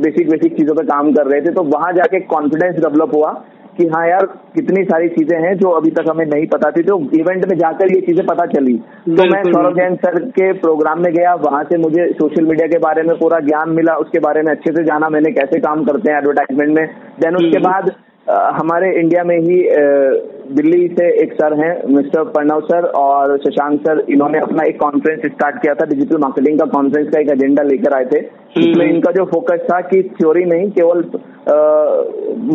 बेसिक बेसिक चीज़ों पर काम कर रहे थे तो वहाँ जाके कॉन्फिडेंस डेवलप हुआ कि हाँ यार कितनी सारी चीज़ें हैं जो अभी तक हमें नहीं पता थी तो इवेंट में जाकर ये चीज़ें पता चली। तो मैं सौरभ जैन सर के प्रोग्राम में गया वहाँ से मुझे सोशल मीडिया के बारे में पूरा ज्ञान मिला उसके बारे में अच्छे से जाना मैंने कैसे काम करते हैं एडवर्टाइजमेंट में। देन उसके हम्म। बाद हमारे इंडिया में ही दिल्ली से एक सर हैं मिस्टर प्रणव सर और शशांक सर इन्होंने अपना एक कॉन्फ्रेंस स्टार्ट किया था डिजिटल मार्केटिंग का कॉन्फ्रेंस का एक एजेंडा लेकर आए थे। इसमें हम्म। इनका जो फोकस था कि थ्योरी नहीं केवल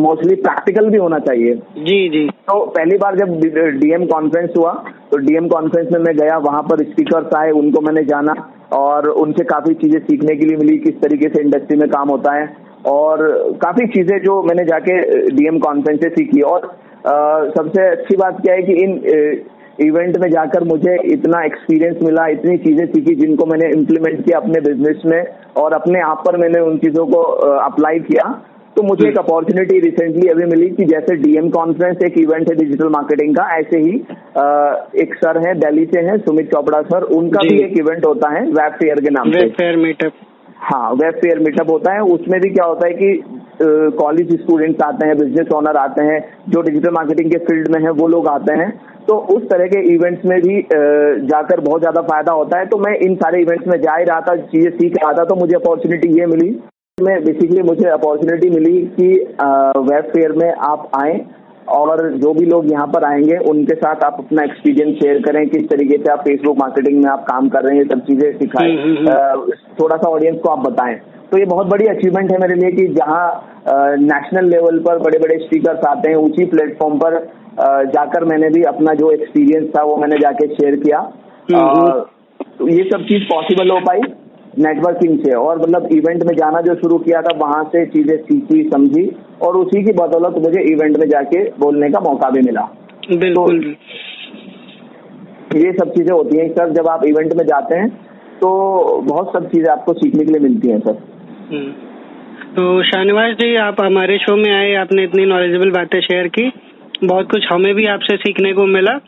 मोस्टली प्रैक्टिकल भी होना चाहिए। जी जी। तो पहली बार जब डीएम कॉन्फ्रेंस हुआ तो डीएम कॉन्फ्रेंस में मैं गया वहाँ पर स्पीकर्स आए उनको मैंने जाना और उनसे काफ़ी चीज़ें सीखने के लिए मिली किस तरीके से इंडस्ट्री में काम होता है। और काफ़ी चीज़ें जो मैंने जाके डीएम कॉन्फ्रेंस से सीखी। और आ, सबसे अच्छी बात क्या है कि इन इवेंट में जाकर मुझे इतना एक्सपीरियंस मिला इतनी चीज़ें सीखी जिनको मैंने इम्प्लीमेंट किया अपने बिज़नेस में और अपने आप पर मैंने उन चीज़ों को अप्लाई किया तो मुझे एक अपॉर्चुनिटी रिसेंटली अभी मिली कि जैसे डीएम कॉन्फ्रेंस एक इवेंट है डिजिटल मार्केटिंग का ऐसे ही आ, एक सर है दिल्ली से हैं सुमित चोपड़ा सर उनका भी एक इवेंट होता है वेब फेयर के नाम से। फेयर मीटअप हाँ वेब फेयर मीटअप होता है। उसमें भी क्या होता है कि कॉलेज स्टूडेंट्स आते हैं बिज़नेस ओनर आते हैं, जो डिजिटल मार्केटिंग के फ़ील्ड में है, वो लोग आते हैं। तो उस तरह के इवेंट्स में भी जाकर बहुत ज़्यादा फ़ायदा होता है। तो मैं इन सारे इवेंट्स में जा ही रहा था, चीज़ें सीख रहा था तो मुझे अपॉर्चुनिटी ये मिली। मैं बेसिकली मुझे अपॉर्चुनिटी मिली कि वेब फेयर में आप आए और जो भी लोग यहाँ पर आएँगे उनके साथ आप अपना एक्सपीरियंस शेयर करें किस तरीके से आप फेसबुक मार्केटिंग में आप काम कर रहे हैं ये सब चीज़ें सिखाएँ। हम्म, हम्म, हम्म। थोड़ा सा ऑडियंस को आप बताएँ। तो ये बहुत बड़ी अचीवमेंट है मेरे लिए कि जहाँ नेशनल लेवल पर बड़े बड़े स्पीकर्स आते हैं ऊँची प्लेटफॉर्म पर जाकर मैंने भी अपना जो एक्सपीरियंस था वो मैंने जाके शेयर किया। तो ये सब चीज़ पॉसिबल हो पाई। नेटवर्किंग से। और मतलब इवेंट में जाना जो शुरू किया था वहाँ से चीज़ें सीखी समझी और उसी की बदौलत मुझे इवेंट में जाके बोलने का मौका भी मिला। बिल्कुल। तो ये सब चीज़ें होती हैं सर जब आप इवेंट में जाते हैं तो बहुत सब चीज़ें आपको सीखने के लिए मिलती हैं सर। हम्म। तो शाहनवाज जी आप हमारे शो में आए आपने इतनी नॉलेजेबल बातें शेयर की। बहुत कुछ हमें भी आपसे सीखने को मिला।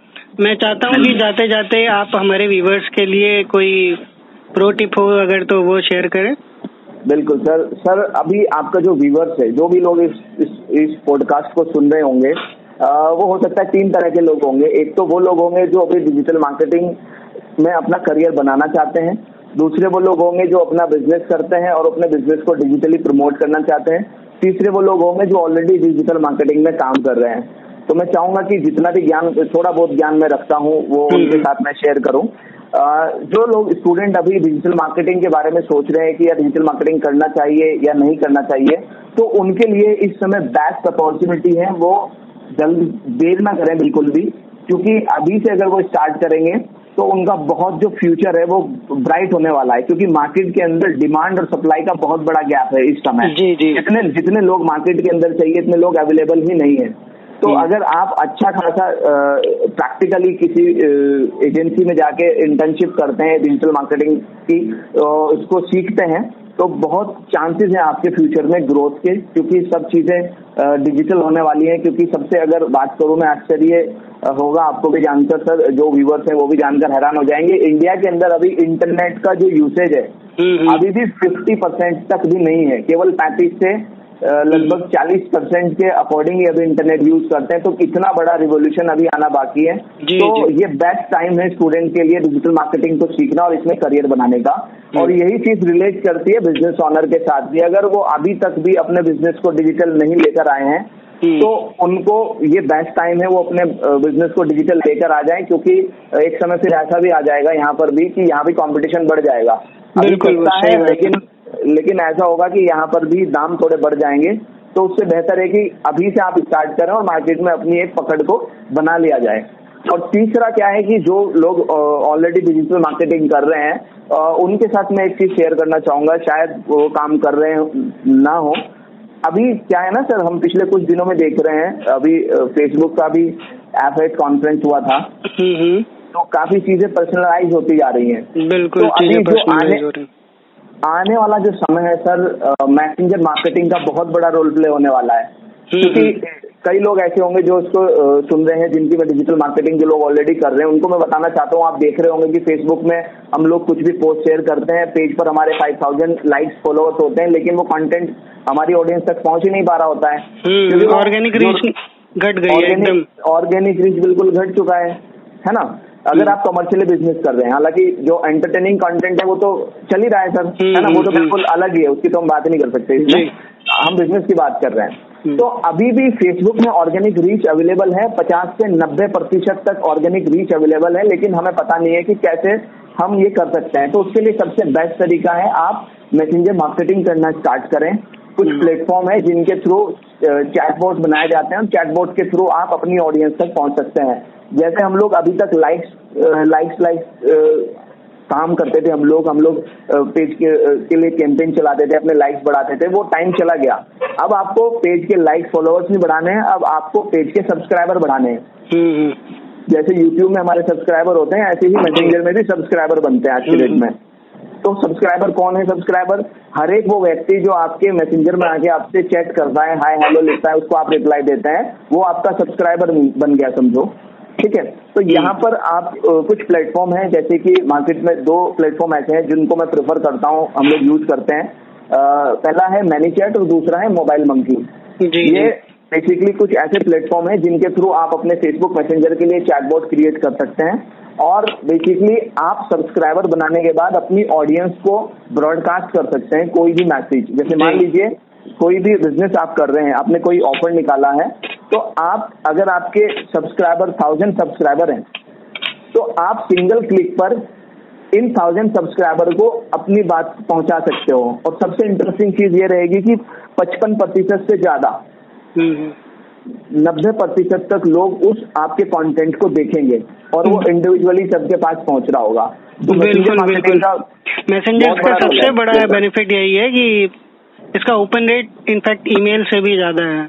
मैं चाहता हूँ कि जाते जाते आप हमारे व्यूवर्स के लिए कोई प्रो टिप हो अगर तो वो शेयर करें। बिल्कुल सर। सर अभी आपका जो व्यूवर्स है जो भी लोग इस इस, इस पॉडकास्ट को सुन रहे होंगे आ, वो हो सकता है तीन तरह के लोग होंगे। एक तो वो लोग होंगे जो अभी डिजिटल मार्केटिंग में अपना करियर बनाना चाहते हैं। दूसरे वो लोग होंगे जो अपना बिज़नेस करते हैं और अपने बिज़नेस को डिजिटली प्रमोट करना चाहते हैं। तीसरे वो लोग होंगे जो ऑलरेडी डिजिटल मार्केटिंग में काम कर रहे हैं। तो मैं चाहूँगा कि जितना भी ज्ञान थोड़ा बहुत ज्ञान मैं रखता हूँ वो हम्म। उनके साथ मैं शेयर करूँ। जो लोग स्टूडेंट अभी डिजिटल मार्केटिंग के बारे में सोच रहे हैं कि या डिजिटल मार्केटिंग करना चाहिए या नहीं करना चाहिए तो उनके लिए इस समय बेस्ट अपॉर्चुनिटी है वो जल्द देर ना करें बिल्कुल भी क्योंकि अभी से अगर वो स्टार्ट करेंगे तो उनका बहुत जो फ्यूचर है वो ब्राइट होने वाला है क्योंकि मार्केट के अंदर डिमांड और सप्लाई का बहुत बड़ा गैप है इस समय। जी जी। जितने जितने लोग मार्केट के अंदर चाहिए इतने लोग अवेलेबल ही नहीं है। तो अगर आप अच्छा खासा प्रैक्टिकली किसी एजेंसी में जाके इंटर्नशिप करते हैं डिजिटल मार्केटिंग की उसको सीखते हैं तो बहुत चांसेस हैं आपके फ्यूचर में ग्रोथ के क्योंकि सब चीज़ें डिजिटल होने वाली हैं क्योंकि सबसे अगर बात करूँ मैं आश्चर्य होगा आपको भी जानकर सर जो व्यूवर्स हैं वो भी जानकर हैरान हो जाएँगे इंडिया के अंदर अभी इंटरनेट का जो यूसेज है हम्म, हम्म। अभी भी फिफ्टी परसेंट तक भी नहीं है केवल पैंतीस से लगभग 40 परसेंट के अकॉर्डिंग अभी इंटरनेट यूज़ करते हैं तो इतना बड़ा रिवोल्यूशन अभी आना बाकी है? जी, तो जी. ये बेस्ट टाइम है स्टूडेंट के लिए डिजिटल मार्केटिंग को सीखना और इसमें करियर बनाने का। और यही चीज़ रिलेट करती है बिज़नेस ऑनर के साथ भी। अगर वो अभी तक भी अपने बिज़नेस को डिजिटल नहीं लेकर आए हैं तो उनको ये बेस्ट टाइम है वो अपने बिज़नेस को डिजिटल लेकर आ जाए क्योंकि एक समय फिर ऐसा भी आ जाएगा यहाँ पर भी कि यहाँ भी कंपटीशन बढ़ जाएगा। बिल्कुल है। लेकिन लेकिन ऐसा होगा कि यहाँ पर भी दाम थोड़े बढ़ जाएँगे तो उससे बेहतर है कि अभी से आप स्टार्ट करें और मार्केट में अपनी एक पकड़ को बना लिया जाए। और तीसरा क्या है कि जो लोग ऑलरेडी डिजिटल मार्केटिंग कर रहे हैं उनके साथ मैं एक चीज़ शेयर करना चाहूँगा शायद वो काम कर रहे ना हो। अभी क्या है ना सर हम पिछले कुछ दिनों में देख रहे हैं अभी फेसबुक का भी एफ़ कॉन्फ्रेंस हुआ था। हम्म, हम्म। तो काफ़ी चीज़ें पर्सनलाइज होती जा रही हैं। बिल्कुल तो अभी जो आने आने वाला जो समय है सर मैसेंजर मार्केटिंग का बहुत बड़ा रोल प्ले होने वाला है। हम्म, क्योंकि कई लोग ऐसे होंगे जो इसको सुन रहे हैं जिनकी मैं डिजिटल मार्केटिंग जो लोग ऑलरेडी कर रहे हैं उनको मैं बताना चाहता हूँ आप देख रहे होंगे कि फेसबुक में हम लोग कुछ भी पोस्ट शेयर करते हैं पेज पर हमारे फाइव थाउज़ेंड लाइक्स फॉलोअर्स होते हैं लेकिन वो कंटेंट हमारी ऑडियंस तक पहुँच ही नहीं पा रहा होता है। ऑर्गेनिक रीच घट गई ऑर्गेनिक रीच बिल्कुल घट चुका है है ना? अगर हम्म। आप कमर्शियली बिज़नेस कर रहे हैं हालाँकि जो एंटरटेनिंग कंटेंट है वो तो चल ही रहा है सर हम्म, है ना? वो तो हम्म, बिल्कुल अलग ही है उसकी तो हम बात ही नहीं कर सकते। इसमें हम बिज़नेस की बात कर रहे हैं। तो अभी भी फेसबुक में ऑर्गेनिक रीच अवेलेबल है पचास से नब्बे प्रतिशत तक ऑर्गेनिक रीच अवेलेबल है लेकिन हमें पता नहीं है कि कैसे हम ये कर सकते हैं। तो उसके लिए सबसे बेस्ट तरीका है आप मैसेंजर मार्केटिंग करना स्टार्ट करें। कुछ प्लेटफॉर्म है जिनके थ्रू चैटबोट बनाए जाते हैं। चैटबोट के थ्रू आप अपनी ऑडियंस तक पहुँच सकते हैं। जैसे हम लोग अभी तक लाइक्स लाइक्स लाइक्स काम करते थे। हम लोग हम लोग पेज के, के लिए कैंपेन चलाते थे अपने लाइक्स बढ़ाते थे। वो टाइम चला गया। अब आपको पेज के लाइक्स फॉलोअर्स नहीं बढ़ाने हैं। अब आपको पेज के सब्सक्राइबर बढ़ाने हैं। हम्म, हम्म। जैसे यूट्यूब में हमारे सब्सक्राइबर होते हैं ऐसे ही मैसेंजर में भी सब्सक्राइबर बनते हैं आज की डेट में। तो सब्सक्राइबर कौन है सब्सक्राइबर हर एक वो व्यक्ति जो आपके मैसेंजर में आके आपसे चैट करता है हाय हेलो लिखता है उसको आप रिप्लाई देते हैं वो आपका सब्सक्राइबर बन गया समझो। ठीक है? तो यहाँ पर आप कुछ प्लेटफॉर्म है जैसे कि मार्केट में दो प्लेटफॉर्म ऐसे हैं जिनको मैं प्रेफर करता हूँ हम लोग यूज़ करते हैं। पहला है मैनीचैट और दूसरा है मोबाइल मंकी ये बेसिकली कुछ ऐसे प्लेटफॉर्म है जिनके थ्रू आप अपने फेसबुक मैसेंजर के लिए चैटबॉट क्रिएट कर सकते हैं। और बेसिकली आप सब्सक्राइबर बनाने के बाद अपनी ऑडियंस को ब्रॉडकास्ट कर सकते हैं कोई भी मैसेज जैसे मान लीजिए कोई भी बिज़नेस आप कर रहे हैं आपने कोई ऑफ़र निकाला है तो आप अगर आपके सब्सक्राइबर थाउज़ेंड सब्सक्राइबर हैं तो आप सिंगल क्लिक पर इन थाउज़ेंड सब्सक्राइबर को अपनी बात पहुँचा सकते हो। और सबसे इंटरेस्टिंग चीज़ ये रहेगी कि पचपन प्रतिशत से ज़्यादा हम्म, हम्म। नब्बे प्रतिशत तक लोग उस आपके कंटेंट को देखेंगे और वो इंडिविजुअली सबके पास पहुँच रहा होगा। तो बिल्कुल बिल्कुल। मैसेंजर का सबसे बड़ा बेनिफिट यही है कि इसका ओपन रेट इनफैक्ट ईमेल से भी ज़्यादा है।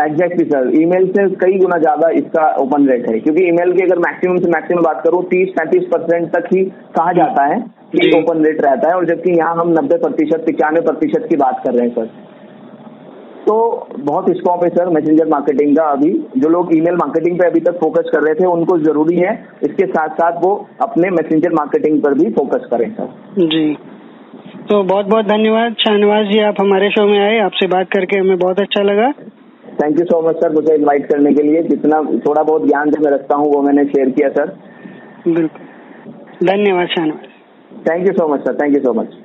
एग्जैक्टली सर ईमेल से कई गुना ज़्यादा इसका ओपन रेट है। क्योंकि ईमेल की अगर मैक्सिमम से मैक्सिमम बात करूँ तीस पैंतीस परसेंट तक ही कहा जाता है कि ओपन रेट रहता है। और जबकि यहाँ हम नब्बे प्रतिशत पिचानवे प्रतिशत की बात कर रहे हैं सर तो बहुत स्कोप है सर मैसेंजर मार्केटिंग का अभी जो लोग ईमेल मार्केटिंग पे अभी तक फोकस कर रहे थे उनको ज़रूरी है इसके साथ साथ वो अपने मैसेंजर मार्केटिंग पर भी फोकस करें सर जी। तो बहुत बहुत धन्यवाद। शाहनवाज जी आप हमारे शो में आए। आपसे बात करके हमें बहुत अच्छा लगा। Thank you so much sir मुझे इनवाइट करने के लिए। जितना थोड़ा बहुत ज्ञान जो मैं रखता हूँ वो मैंने शेयर किया सर बिल्कुल। धन्यवाद Shahnawaz. Thank you so much sir thank you so much